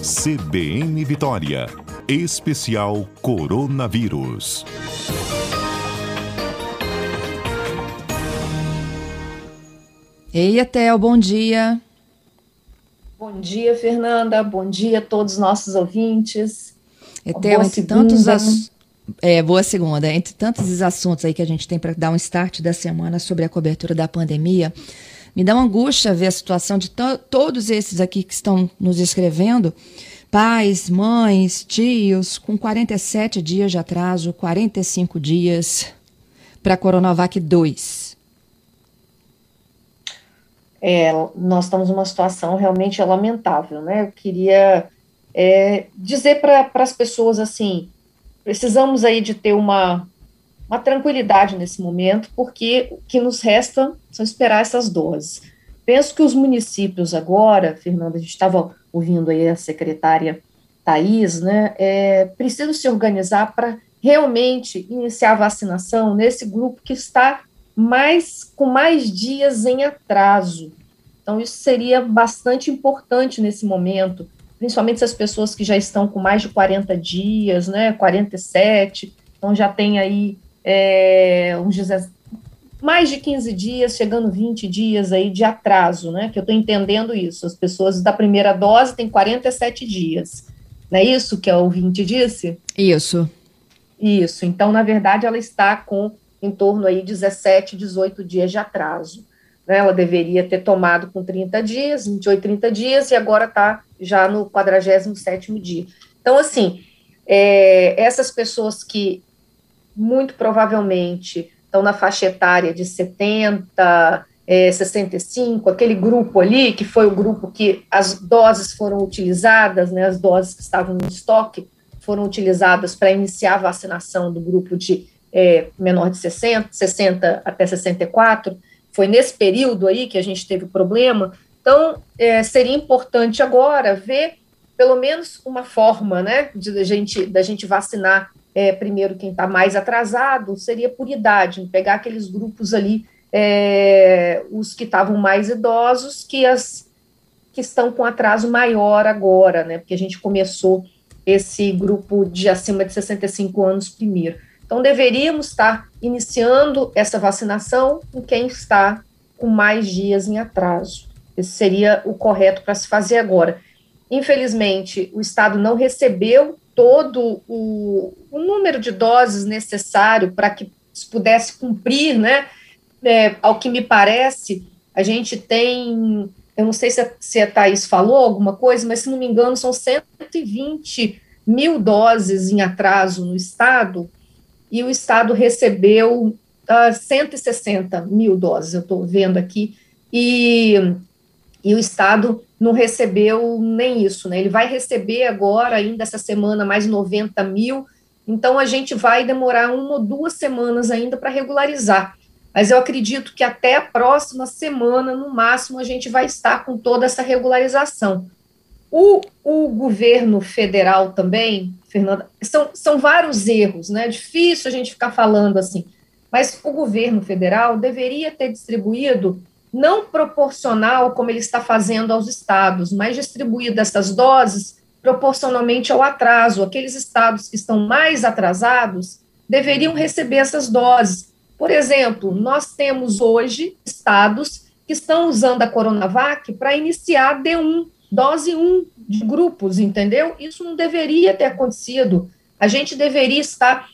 CBN Vitória. Especial Coronavírus. Ei, Etel, bom dia. Bom dia, Fernanda. Bom dia a todos os nossos ouvintes. Etel, entre tantos assuntos. É, boa segunda. Entre tantos assuntos aí que a gente tem para dar um start da semana sobre a cobertura da pandemia, me dá uma angústia ver a situação de to todos esses aqui que estão nos escrevendo, pais, mães, tios, com 47 dias de atraso, 45 dias para a Coronavac 2. É, nós estamos numa situação realmente lamentável, né? Eu queria é, dizer para as pessoas assim, precisamos aí de ter uma uma tranquilidade nesse momento, porque o que nos resta são esperar essas doses. Penso que os municípios agora, Fernanda, a gente estava ouvindo aí a secretária Thais, né, é, precisam se organizar para realmente iniciar a vacinação nesse grupo que está mais com mais dias em atraso. Então, isso seria bastante importante nesse momento, principalmente as pessoas que já estão com mais de 40 dias, né, 47, então já tem aí é, uns mais de 15 dias, chegando 20 dias aí de atraso, né? Que eu estou entendendo isso. As pessoas da primeira dose têm 47 dias. Não é isso que a ouvinte disse? Isso. Isso. Então, na verdade, ela está com em torno aí 17, 18 dias de atraso. Né? Ela deveria ter tomado com 30 dias, 28, 30 dias, e agora está já no 47 dia. Então, assim, é, essas pessoas que muito provavelmente estão na faixa etária de 70, é, 65, aquele grupo ali, que foi o grupo que as doses foram utilizadas, né, as doses que estavam em estoque foram utilizadas para iniciar a vacinação do grupo de é, menor de 60, 60 até 64, foi nesse período aí que a gente teve o problema, então é, seria importante agora ver pelo menos uma forma, né, de gente, da gente vacinar é, primeiro quem está mais atrasado, seria por idade, pegar aqueles grupos ali, é, os que estavam mais idosos, que as que estão com atraso maior agora, né? Porque a gente começou esse grupo de acima de 65 anos primeiro. Então, deveríamos estar iniciando essa vacinação com quem está com mais dias em atraso. Esse seria o correto para se fazer agora. Infelizmente, o Estado não recebeu todo o, o número de doses necessário para que se pudesse cumprir, né? É, ao que me parece, a gente tem, eu não sei se a, se a Thaís falou alguma coisa, mas se não me engano, são 120 mil doses em atraso no Estado, e o Estado recebeu uh, ah, 160 mil doses, eu estou vendo aqui, e, e o Estado não recebeu nem isso, né? Ele vai receber agora, ainda essa semana, mais 90 mil, então a gente vai demorar uma ou duas semanas ainda para regularizar. Mas eu acredito que até a próxima semana, no máximo, a gente vai estar com toda essa regularização. O, o governo federal também, Fernanda, são, são vários erros, né? É difícil a gente ficar falando assim, mas o governo federal deveria ter distribuído não proporcional como ele está fazendo aos estados, mas distribuído essas doses proporcionalmente ao atraso. Aqueles estados que estão mais atrasados deveriam receber essas doses. Por exemplo, nós temos hoje estados que estão usando a Coronavac para iniciar D1, dose 1 de grupos, entendeu? Isso não deveria ter acontecido. A gente deveria estar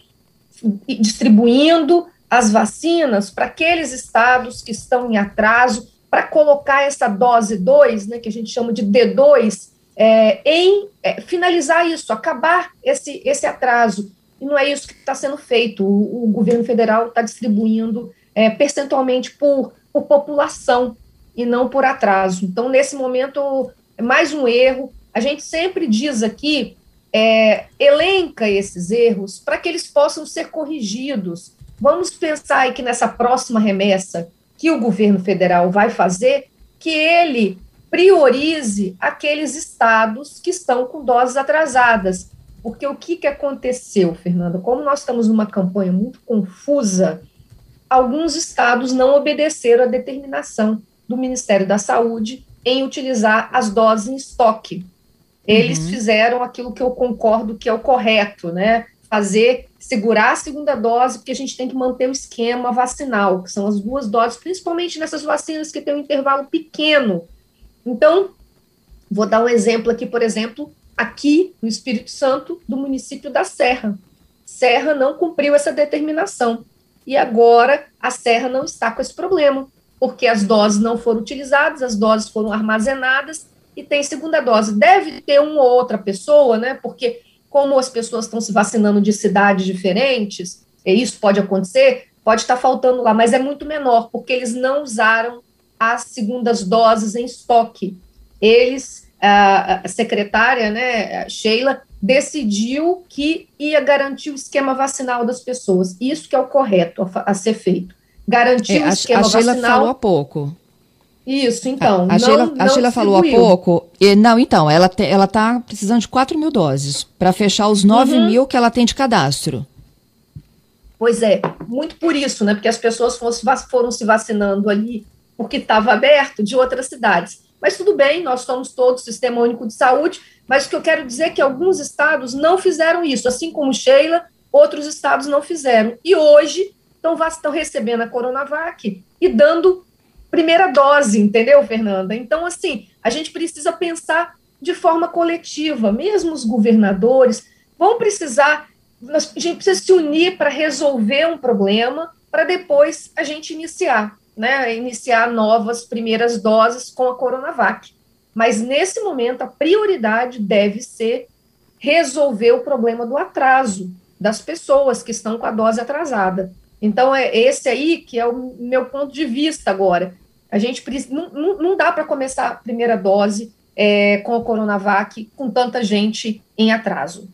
distribuindo as vacinas para aqueles estados que estão em atraso, para colocar essa dose 2, né, que a gente chama de D2, é, em é, finalizar isso, acabar esse, esse atraso. E não é isso que está sendo feito. O, o, governo federal está distribuindo é, percentualmente por, por população e não por atraso. Então, nesse momento, é mais um erro. A gente sempre diz aqui, é, elenca esses erros para que eles possam ser corrigidos. Vamos pensar aí que nessa próxima remessa que o governo federal vai fazer, que ele priorize aqueles estados que estão com doses atrasadas. Porque o que, que aconteceu, Fernanda? Como nós estamos numa campanha muito confusa, alguns estados não obedeceram à determinação do Ministério da Saúde em utilizar as doses em estoque. eles uhum. fizeram aquilo que eu concordo que é o correto, né? Fazer, segurar a segunda dose, porque a gente tem que manter o esquema vacinal, que são as duas doses, principalmente nessas vacinas que têm um intervalo pequeno. Então, vou dar um exemplo aqui, por exemplo, aqui no Espírito Santo, do município da Serra. Serra não cumpriu essa determinação. E agora a Serra não está com esse problema, porque as doses não foram utilizadas, as doses foram armazenadas e tem segunda dose. Deve ter uma ou outra pessoa, né? Porque como as pessoas estão se vacinando de cidades diferentes, e isso pode acontecer, pode estar faltando lá, mas é muito menor, porque eles não usaram as segundas doses em estoque. Eles, a secretária, né, Sheila, decidiu que ia garantir o esquema vacinal das pessoas. Isso que é o correto a, a ser feito. Garantir é, o esquema a, a Sheila vacinal. falou há pouco. Isso, então. A, a Sheila, não a Sheila falou há pouco. E, não, então, ela está precisando de 4 mil doses para fechar os 9 uhum. mil que ela tem de cadastro. Pois é, muito por isso, né? Porque as pessoas foram, foram se vacinando ali porque estava aberto de outras cidades. Mas tudo bem, nós somos todos Sistema Único de Saúde, mas o que eu quero dizer é que alguns estados não fizeram isso, assim como Sheila, outros estados não fizeram. E hoje estão recebendo a Coronavac e dando primeira dose, entendeu, Fernanda? Então, assim, a gente precisa pensar de forma coletiva, mesmo os governadores vão precisar, a gente precisa se unir para resolver um problema, para depois a gente iniciar, né, iniciar novas primeiras doses com a Coronavac. Mas nesse momento a prioridade deve ser resolver o problema do atraso das pessoas que estão com a dose atrasada. Então é esse aí que é o meu ponto de vista agora. A gente não, não, dá para começar a primeira dose é, com a Coronavac com tanta gente em atraso.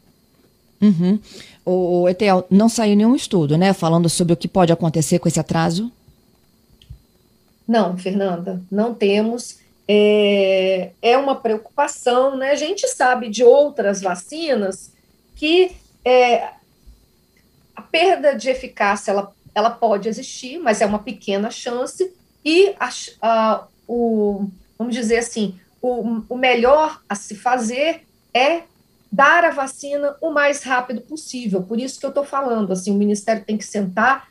Uhum. O, Etel, não saiu nenhum estudo, né, falando sobre o que pode acontecer com esse atraso? Não, Fernanda, não temos. É, é uma preocupação, né? A gente sabe de outras vacinas que é, a perda de eficácia ela, ela pode existir, mas é uma pequena chance, e a, a, o, vamos dizer assim, o, o melhor a se fazer é dar a vacina o mais rápido possível. Por isso que eu estou falando, assim, o Ministério tem que sentar,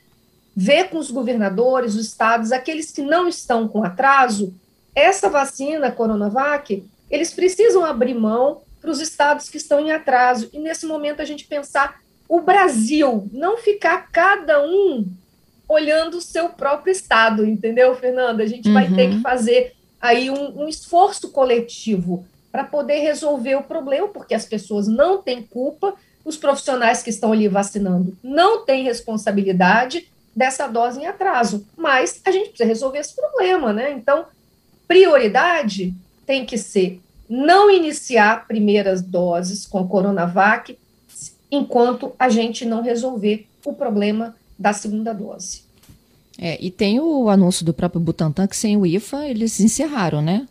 ver com os governadores, os estados, aqueles que não estão com atraso, essa vacina Coronavac, eles precisam abrir mão para os estados que estão em atraso. E nesse momento a gente pensar o Brasil, não ficar cada um olhando o seu próprio estado, entendeu, Fernanda? A gente uhum. vai ter que uhum. fazer aí um, um esforço coletivo para poder resolver o problema, porque as pessoas não têm culpa, os profissionais que estão ali vacinando não têm responsabilidade dessa dose em atraso, mas a gente precisa resolver esse problema, né? Então, prioridade tem que ser não iniciar primeiras doses com Coronavac enquanto a gente não resolver o problema da segunda dose. É, e tem o anúncio do próprio Butantan que sem o IFA eles encerraram, né?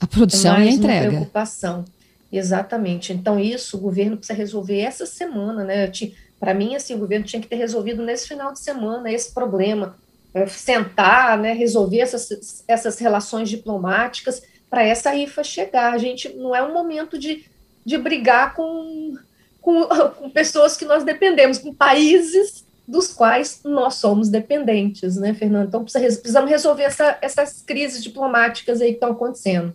A produção Mais e a entrega. Uma preocupação. Exatamente. Então, isso o governo precisa resolver essa semana, né? Para mim, assim, o governo tinha que ter resolvido nesse final de semana esse problema. É, sentar, né, resolver essas, essas relações diplomáticas para essa IFA chegar. A gente não é um momento de, de brigar com, com, com pessoas que nós dependemos, com países dos quais nós somos dependentes, né, Fernando? Então precisamos resolver essa, essas crises diplomáticas aí que estão acontecendo.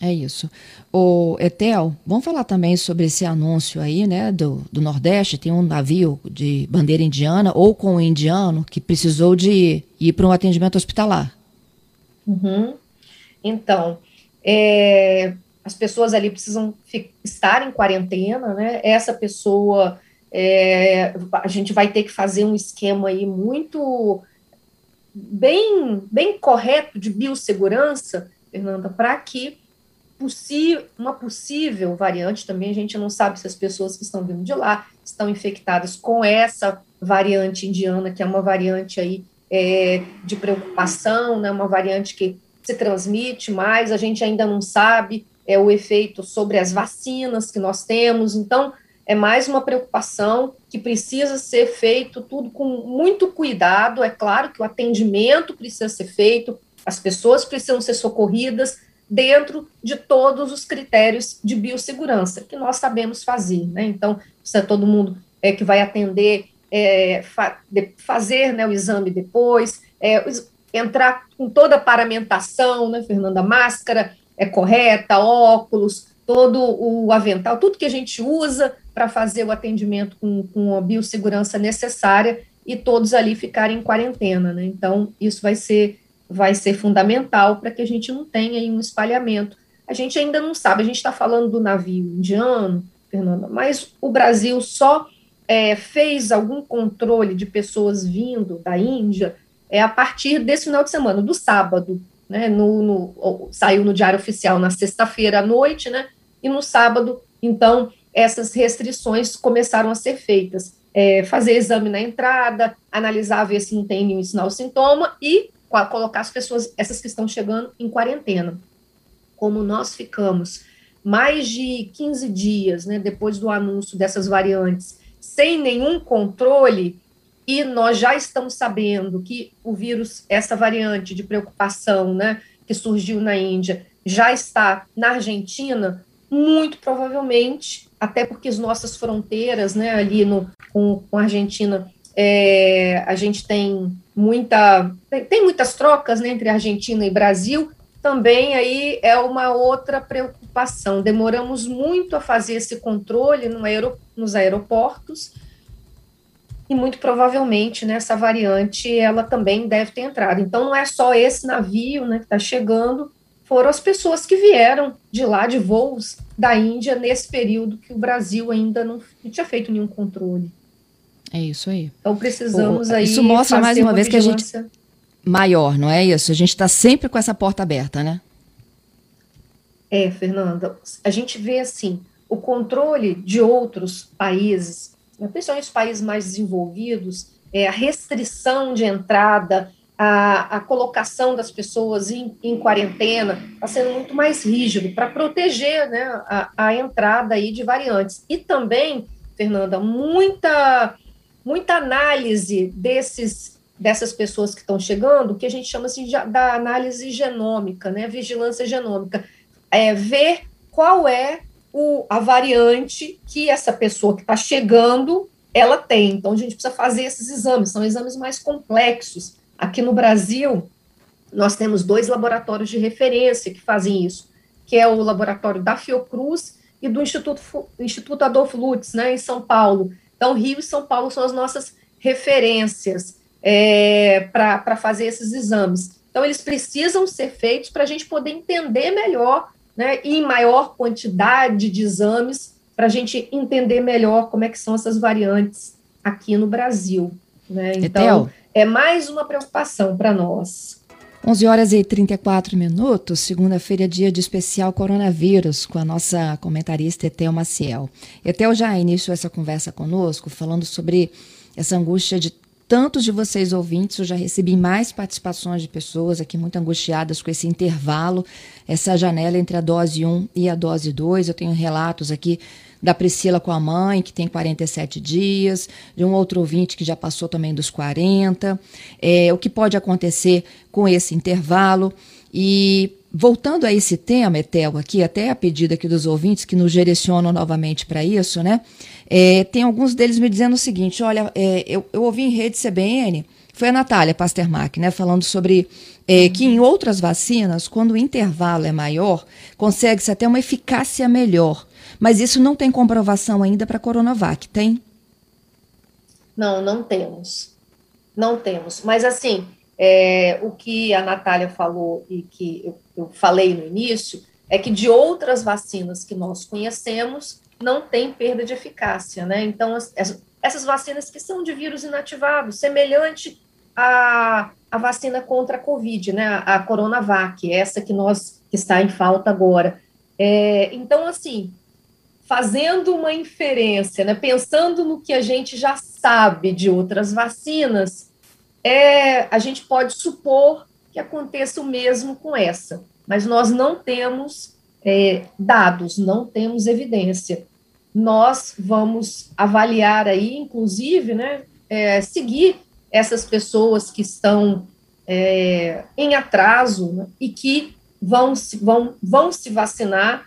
É isso. O Etel, vamos falar também sobre esse anúncio aí, né, do, do Nordeste. Tem um navio de bandeira indiana ou com um indiano que precisou de ir para um atendimento hospitalar. Uhum. Então, é, as pessoas ali precisam estar em quarentena, né? Essa pessoa é, a gente vai ter que fazer um esquema aí muito bem, bem correto de biossegurança, Fernanda, para que uma possível variante também, a gente não sabe se as pessoas que estão vindo de lá estão infectadas com essa variante indiana, que é uma variante aí é, de preocupação, né, uma variante que se transmite mais, a gente ainda não sabe é, o efeito sobre as vacinas que nós temos, então é mais uma preocupação que precisa ser feito tudo com muito cuidado. É claro que o atendimento precisa ser feito, as pessoas precisam ser socorridas, dentro de todos os critérios de biossegurança que nós sabemos fazer, né? Então, precisa todo mundo é, que vai atender é, fa de, fazer né, o exame depois, é, entrar com toda a paramentação, né, Fernanda? Máscara é correta, óculos, todo o avental, tudo que a gente usa para fazer o atendimento com, com a biossegurança necessária e todos ali ficarem em quarentena, né? Então, isso vai ser, vai ser fundamental para que a gente não tenha aí um espalhamento. A gente ainda não sabe, a gente está falando do navio indiano, Fernanda, mas o Brasil só é, fez algum controle de pessoas vindo da Índia é a partir desse final de semana, do sábado, né? No, no saiu no Diário Oficial na sexta-feira à noite, né? E no sábado, então, essas restrições começaram a ser feitas. É, fazer exame na entrada, analisar, ver se não tem nenhum sinal sintoma e colocar as pessoas, essas que estão chegando, em quarentena. Como nós ficamos mais de 15 dias, né, depois do anúncio dessas variantes, sem nenhum controle, e nós já estamos sabendo que o vírus, essa variante de preocupação, né, que surgiu na Índia, já está na Argentina, muito provavelmente, até porque as nossas fronteiras, né, ali no, com, com a Argentina, é, a gente tem muita, tem, tem, muitas trocas né, entre Argentina e Brasil, também aí é uma outra preocupação. Demoramos muito a fazer esse controle no nos aeroportos, e muito provavelmente né, variante ela também deve ter entrado. Então não é só esse navio né, que está chegando, foram as pessoas que vieram de lá, de voos da Índia, nesse período que o Brasil ainda não, não tinha feito nenhum controle. É isso aí. Então precisamos aí. Isso mostra mais uma, uma vez vigilância. que a gente. Maior, não é isso? A gente está sempre com essa porta aberta, né? É, Fernanda. A gente vê assim: o controle de outros países, principalmente os países mais desenvolvidos, é, a restrição de entrada, a, a colocação das pessoas em, em quarentena está sendo muito mais rígido para proteger né, a, a entrada aí de variantes. E também, Fernanda, muita, muita análise desses dessas pessoas que estão chegando, que a gente chama assim da análise genômica, né, vigilância genômica, é ver qual é o, a variante que essa pessoa que está chegando ela tem. Então a gente precisa fazer esses exames, são exames mais complexos Aqui no Brasil, nós temos dois laboratórios de referência que fazem isso, que é o laboratório da Fiocruz e do Instituto, Instituto Adolfo Lutz, né, em São Paulo. Então, Rio e São Paulo são as nossas referências é, para fazer esses exames. Então, eles precisam ser feitos para a gente poder entender melhor, né, e em maior quantidade de exames, para a gente entender melhor como é que são essas variantes aqui no Brasil. Né? Então, é mais uma preocupação para nós. 11 horas e 34 minutos, segunda-feira, dia de especial coronavírus, com a nossa comentarista Etel Maciel. Etel já iniciou essa conversa conosco, falando sobre essa angústia de tantos de vocês ouvintes. Eu já recebi mais participações de pessoas aqui muito angustiadas com esse intervalo, essa janela entre a dose 1 e a dose 2. Eu tenho relatos aqui da Priscila com a mãe, que tem 47 dias, de um outro ouvinte que já passou também dos 40, é, o que pode acontecer com esse intervalo. E voltando a esse tema, Etel, aqui, até a pedido aqui dos ouvintes que nos direcionam novamente para isso, né? É, tem alguns deles me dizendo o seguinte: olha, é, eu, eu ouvi em rede CBN, foi a Natália Pasternak, né, falando sobre é, que em outras vacinas, quando o intervalo é maior, consegue-se até uma eficácia melhor. Mas isso não tem comprovação ainda para a Coronavac, tem? Não, não temos. Não temos. Mas, assim, é, o que a Natália falou e que eu, eu falei no início é que de outras vacinas que nós conhecemos, não tem perda de eficácia, né? Então, as, essas vacinas que são de vírus inativado, semelhante à, à vacina contra a Covid, né? A, Coronavac, essa que nós que está em falta agora. É, então, assim, fazendo uma inferência, né, pensando no que a gente já sabe de outras vacinas, é, a gente pode supor que aconteça o mesmo com essa, mas nós não temos é, dados, não temos evidência. Nós vamos avaliar aí, inclusive, né, é, seguir essas pessoas que estão é, em atraso né, e que vão se, vão, vão se vacinar,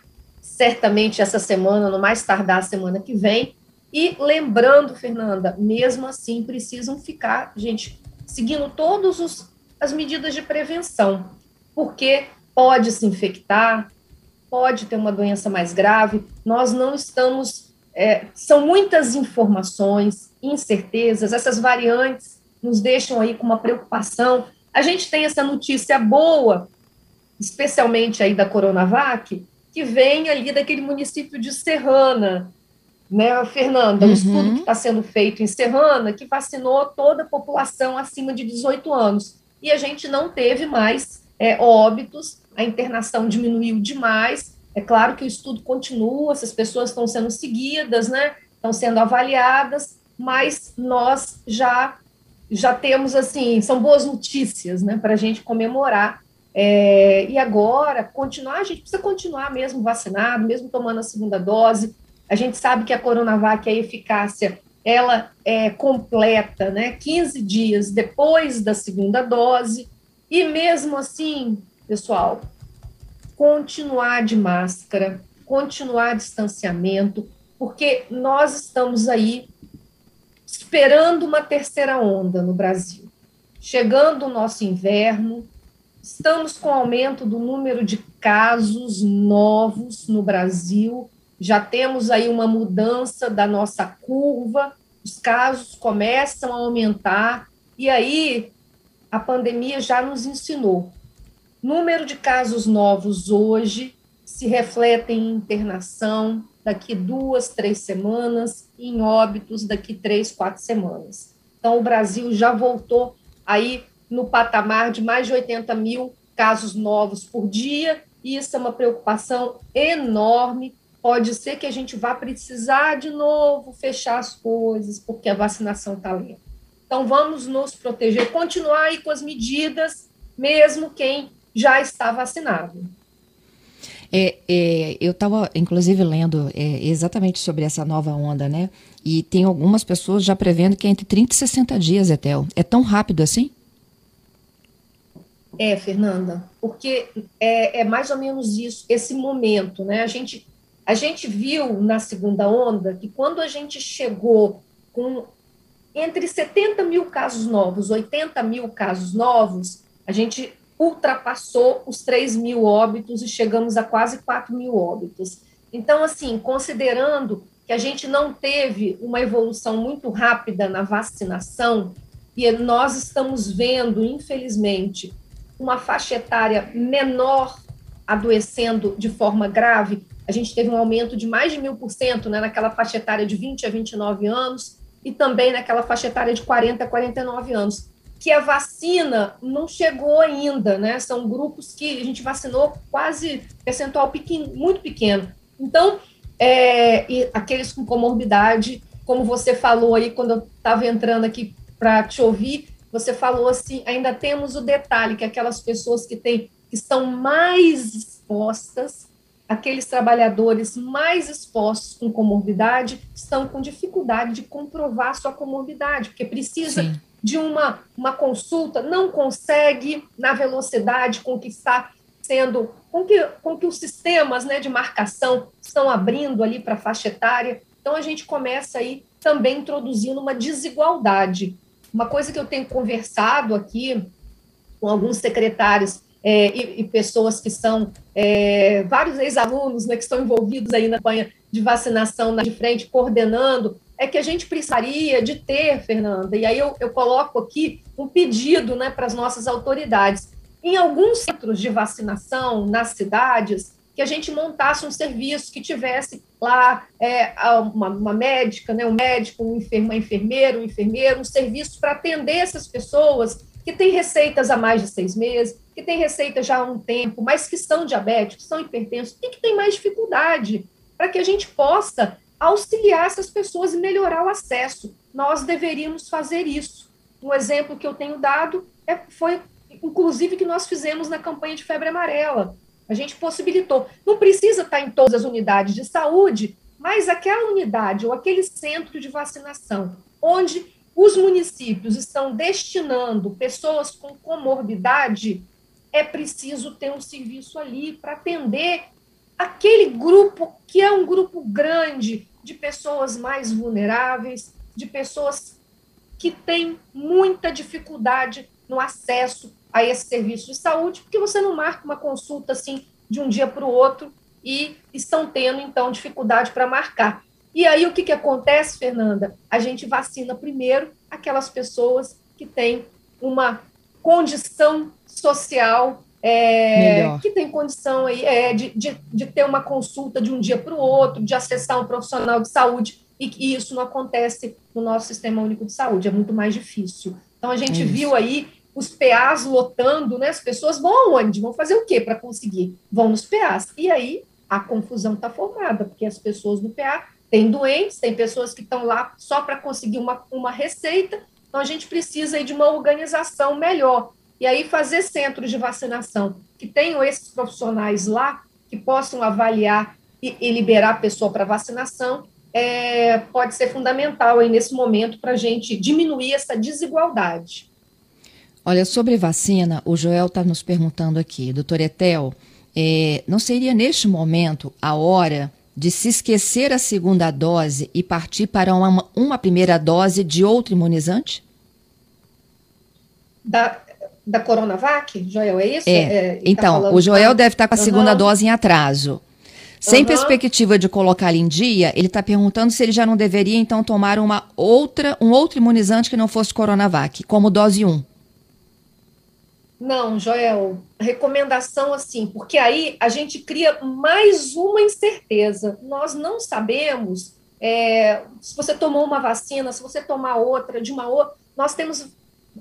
certamente essa semana, no mais tardar a semana que vem. E lembrando, Fernanda, mesmo assim precisam ficar, gente, seguindo todas as medidas de prevenção, porque pode se infectar, pode ter uma doença mais grave. Nós não estamos. É, são muitas informações, incertezas, essas variantes nos deixam aí com uma preocupação. A gente tem essa notícia boa, especialmente aí da Coronavac, que vem ali daquele município de Serrana, né, Fernanda? Uhum. Um estudo que está sendo feito em Serrana, que vacinou toda a população acima de 18 anos. E a gente não teve mais é, óbitos, a internação diminuiu demais. É claro que o estudo continua, essas pessoas estão sendo seguidas, né? Estão sendo avaliadas, mas nós já já temos assim, são boas notícias, né, para a gente comemorar é, e agora, continuar, a gente precisa continuar mesmo vacinado, mesmo tomando a segunda dose. A gente sabe que a Coronavac, a eficácia, ela é completa, né? 15 dias depois da segunda dose. E mesmo assim, pessoal, continuar de máscara, continuar distanciamento, porque nós estamos aí esperando uma terceira onda no Brasil. Chegando o nosso inverno, Estamos com aumento do número de casos novos no Brasil. Já temos aí uma mudança da nossa curva, os casos começam a aumentar, e aí a pandemia já nos ensinou. Número de casos novos hoje se refletem em internação daqui duas, três semanas, em óbitos daqui três, quatro semanas. Então, o Brasil já voltou aí no patamar de mais de 80 mil casos novos por dia, isso é uma preocupação enorme. Pode ser que a gente vá precisar de novo fechar as coisas, porque a vacinação está lenta. Então, vamos nos proteger, continuar aí com as medidas, mesmo quem já está vacinado. É, é, eu estava, inclusive, lendo é, exatamente sobre essa nova onda, né? E tem algumas pessoas já prevendo que é entre 30 e 60 dias, Etel. É tão rápido assim? É, Fernanda, porque é, é, mais ou menos isso, esse momento, né? A gente, a gente viu na segunda onda que quando a gente chegou com entre 70 mil casos novos, 80 mil casos novos, a gente ultrapassou os 3 mil óbitos e chegamos a quase 4 mil óbitos. Então, assim, considerando que a gente não teve uma evolução muito rápida na vacinação, e nós estamos vendo, infelizmente, uma faixa etária menor adoecendo de forma grave, a gente teve um aumento de mais de mil por cento né, naquela faixa etária de 20 a 29 anos e também naquela faixa etária de 40 a 49 anos, que a vacina não chegou ainda, né? São grupos que a gente vacinou quase percentual pequeno, muito pequeno. Então, é, e aqueles com comorbidade, como você falou aí quando eu estava entrando aqui para te ouvir, você falou assim, ainda temos o detalhe que aquelas pessoas que têm que estão mais expostas, aqueles trabalhadores mais expostos com comorbidade, estão com dificuldade de comprovar sua comorbidade, porque precisa Sim. de uma, uma consulta, não consegue na velocidade com que está sendo, com que, com que os sistemas né, de marcação estão abrindo ali para a faixa etária. Então, a gente começa aí também introduzindo uma desigualdade uma coisa que eu tenho conversado aqui com alguns secretários é, e, e, pessoas que são é, vários ex-alunos né, que estão envolvidos aí na campanha de vacinação na de frente, coordenando, é que a gente precisaria de ter, Fernanda, e aí eu, eu coloco aqui um pedido né, para as nossas autoridades. Em alguns centros de vacinação nas cidades, que a gente montasse um serviço que tivesse lá é, uma, uma, médica, né, um médico, um uma enfermeira, um enfermeiro, um serviço para atender essas pessoas que têm receitas há mais de seis meses, que têm receita já há um tempo, mas que são diabéticos, são hipertensos e que têm mais dificuldade, para que a gente possa auxiliar essas pessoas e melhorar o acesso. Nós deveríamos fazer isso. Um exemplo que eu tenho dado é, foi, inclusive, que nós fizemos na campanha de febre amarela a gente possibilitou. Não precisa estar em todas as unidades de saúde, mas aquela unidade ou aquele centro de vacinação, onde os municípios estão destinando pessoas com comorbidade, é preciso ter um serviço ali para atender aquele grupo que é um grupo grande de pessoas mais vulneráveis, de pessoas que têm muita dificuldade no acesso a esse serviço de saúde, porque você não marca uma consulta assim de um dia para o outro e estão tendo, então, dificuldade para marcar. E aí, o que, que acontece, Fernanda? A gente vacina primeiro aquelas pessoas que têm uma condição social é, que tem condição aí, é, de, de, de, ter uma consulta de um dia para o outro, de acessar um profissional de saúde, e que isso não acontece no nosso Sistema Único de Saúde, é muito mais difícil. Então, a gente viu aí os PAs lotando, né? As pessoas vão aonde? Vão fazer o quê para conseguir? Vão nos PAs. E aí a confusão está formada, porque as pessoas no PA têm doentes, tem pessoas que estão lá só para conseguir uma, uma receita, então a gente precisa aí de uma organização melhor. E aí fazer centros de vacinação que tenham esses profissionais lá, que possam avaliar e, e liberar a pessoa para vacinação, é, pode ser fundamental aí nesse momento para a gente diminuir essa desigualdade. Olha, sobre vacina, o Joel está nos perguntando aqui, doutor Etel, é, não seria neste momento a hora de se esquecer a segunda dose e partir para uma, uma primeira dose de outro imunizante? Da, da Coronavac, Joel, é isso? É, é tá então, tá o Joel deve estar com a uhum. segunda dose em atraso. Sem uhum. perspectiva de colocá-lo em dia, ele está perguntando se ele já não deveria, então, tomar uma outra, um outro imunizante que não fosse Coronavac, como dose 1. Não, Joel, recomendação assim, porque aí a gente cria mais uma incerteza. Nós não sabemos é, se você tomou uma vacina, se você tomar outra, de uma outra. Nós temos,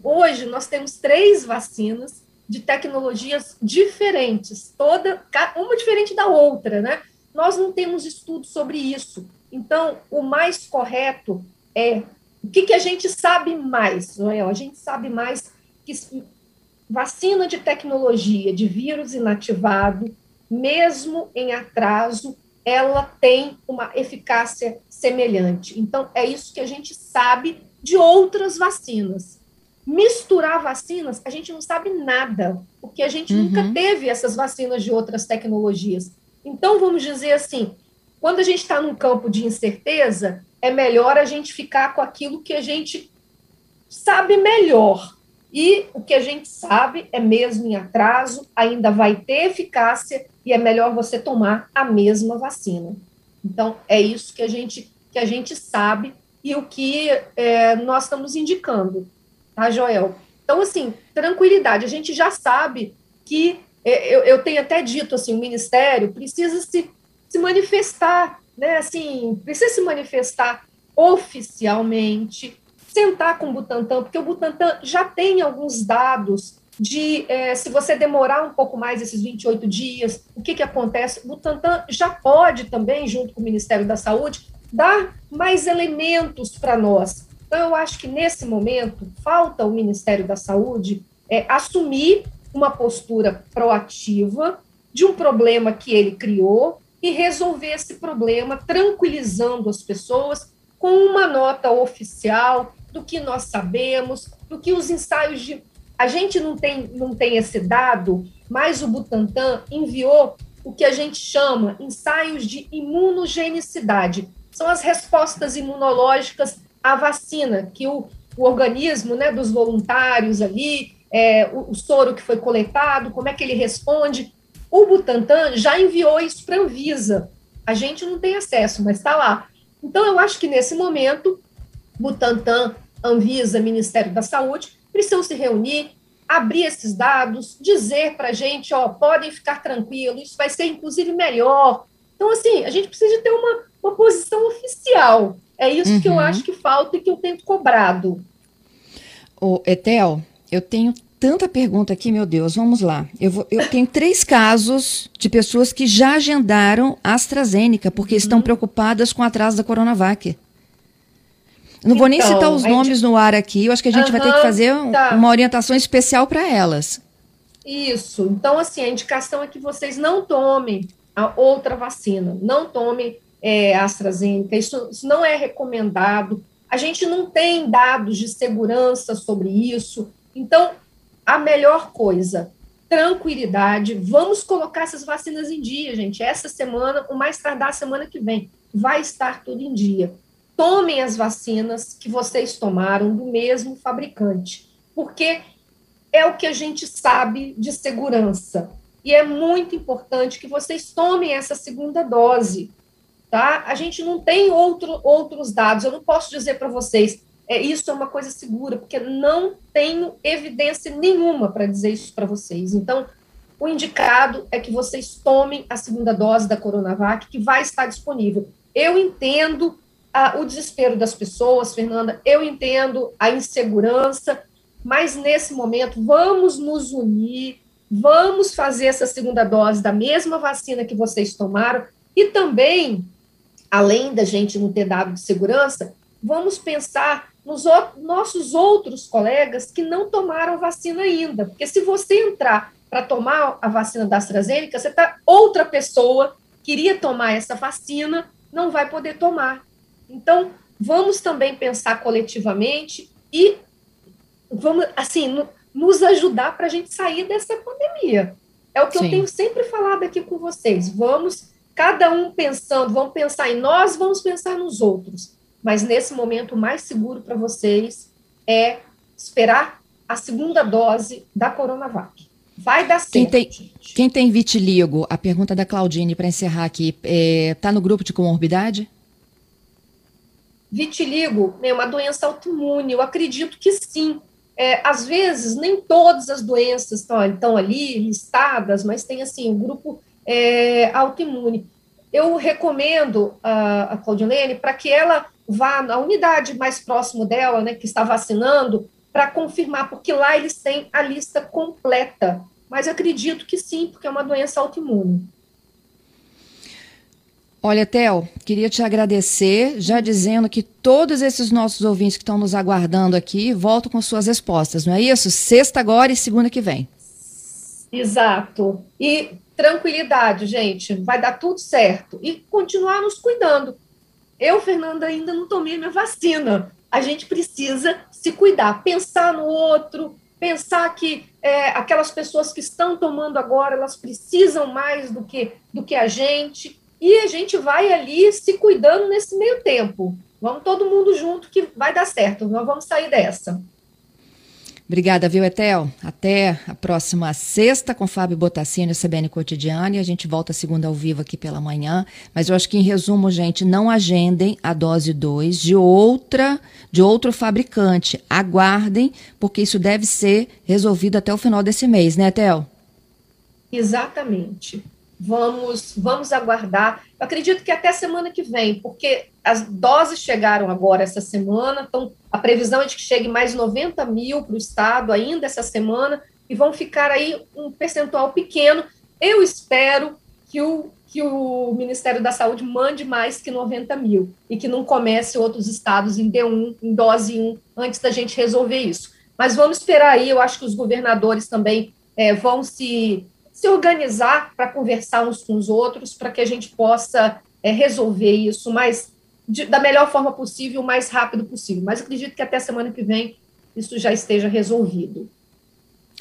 hoje, nós temos três vacinas de tecnologias diferentes, toda, uma diferente da outra, né? Nós não temos estudo sobre isso. Então, o mais correto é o que, que a gente sabe mais, Joel? A gente sabe mais que vacina de tecnologia de vírus inativado, mesmo em atraso, ela tem uma eficácia semelhante. Então, é isso que a gente sabe de outras vacinas. Misturar vacinas, a gente não sabe nada, porque a gente uhum. nunca teve essas vacinas de outras tecnologias. Então, vamos dizer assim: quando a gente está num campo de incerteza, é melhor a gente ficar com aquilo que a gente sabe melhor. E o que a gente sabe é mesmo em atraso, ainda vai ter eficácia e é melhor você tomar a mesma vacina. Então, é isso que a gente, que a gente sabe e o que é, nós estamos indicando, tá, Joel? Então, assim, tranquilidade, a gente já sabe que, é, eu, eu tenho até dito, assim, o Ministério precisa se, se manifestar, né, assim, precisa se manifestar oficialmente, sentar com o Butantan, porque o Butantan já tem alguns dados de é, se você demorar um pouco mais esses 28 dias, o que, que acontece? O Butantan já pode também, junto com o Ministério da Saúde, dar mais elementos para nós. Então, eu acho que nesse momento falta o Ministério da Saúde é, assumir uma postura proativa de um problema que ele criou e resolver esse problema tranquilizando as pessoas com uma nota oficial, do que nós sabemos, do que os ensaios de. A gente não tem, não tem esse dado, mas o Butantan enviou o que a gente chama ensaios de imunogenicidade. São as respostas imunológicas à vacina, que o, o organismo né, dos voluntários ali, é, o, o soro que foi coletado, como é que ele responde. O Butantan já enviou isso para a Anvisa. A gente não tem acesso, mas está lá. Então, eu acho que nesse momento Butantan, Anvisa, Ministério da Saúde, precisam se reunir, abrir esses dados, dizer para a gente, ó, podem ficar tranquilos, isso vai ser inclusive melhor. Então, assim, a gente precisa ter uma, uma posição oficial. É isso uhum. que eu uhum. acho que falta e que eu tenho cobrado. O Etel, eu tenho tanta pergunta aqui, meu Deus, vamos lá. Eu, vou, eu tenho três casos de pessoas que já agendaram AstraZeneca porque uhum. estão preocupadas com o atraso da Coronavac. Não vou nem citar então, os nomes gente... no ar aqui, eu acho que a gente uhum, vai ter que fazer tá. uma orientação especial para elas. Isso. Então, assim, a indicação é que vocês não tomem a outra vacina, não tomem é, AstraZeneca, isso, isso não é recomendado. A gente não tem dados de segurança sobre isso. Então, a melhor coisa, tranquilidade. Vamos colocar essas vacinas em dia, gente. Essa semana, o mais tardar semana que vem, vai estar tudo em dia. Tomem as vacinas que vocês tomaram do mesmo fabricante, porque é o que a gente sabe de segurança. E é muito importante que vocês tomem essa segunda dose, tá? A gente não tem outro, outros dados. Eu não posso dizer para vocês, é, isso é uma coisa segura, porque não tenho evidência nenhuma para dizer isso para vocês. Então, o indicado é que vocês tomem a segunda dose da Coronavac, que vai estar disponível. Eu entendo o desespero das pessoas, Fernanda, eu entendo a insegurança, mas nesse momento vamos nos unir, vamos fazer essa segunda dose da mesma vacina que vocês tomaram e também, além da gente não ter dado de segurança, vamos pensar nos nossos outros colegas que não tomaram vacina ainda. Porque se você entrar para tomar a vacina da AstraZeneca, você tá outra pessoa queria tomar essa vacina, não vai poder tomar. Então, vamos também pensar coletivamente e vamos assim no, nos ajudar para a gente sair dessa pandemia. É o que Sim. eu tenho sempre falado aqui com vocês. Vamos cada um pensando, vamos pensar em nós, vamos pensar nos outros mas nesse momento o mais seguro para vocês é esperar a segunda dose da Coronavac. Vai dar certo. Quem tem, quem tem vitiligo, a pergunta da Claudine para encerrar aqui, está é, tá no grupo de comorbidade? Vitiligo é uma doença autoimune, eu acredito que sim. É, às vezes, nem todas as doenças estão, estão ali listadas, mas tem assim, um grupo é, autoimune. Eu recomendo a, a Claudilene para que ela vá na unidade mais próximo dela, né, que está vacinando, para confirmar, porque lá eles têm a lista completa. Mas acredito que sim, porque é uma doença autoimune. Olha, Theo, queria te agradecer, já dizendo que todos esses nossos ouvintes que estão nos aguardando aqui voltam com suas respostas, não é isso? Sexta agora e segunda que vem. Exato. E tranquilidade, gente, vai dar tudo certo. E continuar nos cuidando. Eu, Fernanda, ainda não tomei minha vacina. A gente precisa se cuidar, pensar no outro, pensar que é, aquelas pessoas que estão tomando agora, elas precisam mais do que, do que a gente, e a gente vai ali se cuidando nesse meio tempo. Vamos todo mundo junto que vai dar certo, nós vamos sair dessa. Obrigada, viu, Etel? Até a próxima sexta com Fábio Botassini, CBN Cotidiano, e a gente volta segunda ao vivo aqui pela manhã. Mas eu acho que, em resumo, gente, não agendem a dose 2 de outra, de outro fabricante. Aguardem, porque isso deve ser resolvido até o final desse mês, né, Etel? Exatamente. Vamos, vamos aguardar. Eu acredito que até semana que vem, porque as doses chegaram agora essa semana, então a previsão é de que chegue mais 90 mil para o estado ainda essa semana, e vão ficar aí um percentual pequeno. Eu espero que o, que o Ministério da Saúde mande mais que 90 mil e que não comece outros estados em D1, em dose 1, antes da gente resolver isso. Mas vamos esperar aí, eu acho que os governadores também é, vão se, se organizar para conversar uns com os outros, para que a gente possa é, resolver isso, mas de, da melhor forma possível, o mais rápido possível. Mas acredito que até semana que vem isso já esteja resolvido.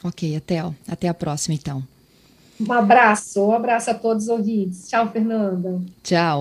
Ok, até, até a próxima, então. Um abraço, um abraço a todos os ouvintes. Tchau, Fernanda. Tchau.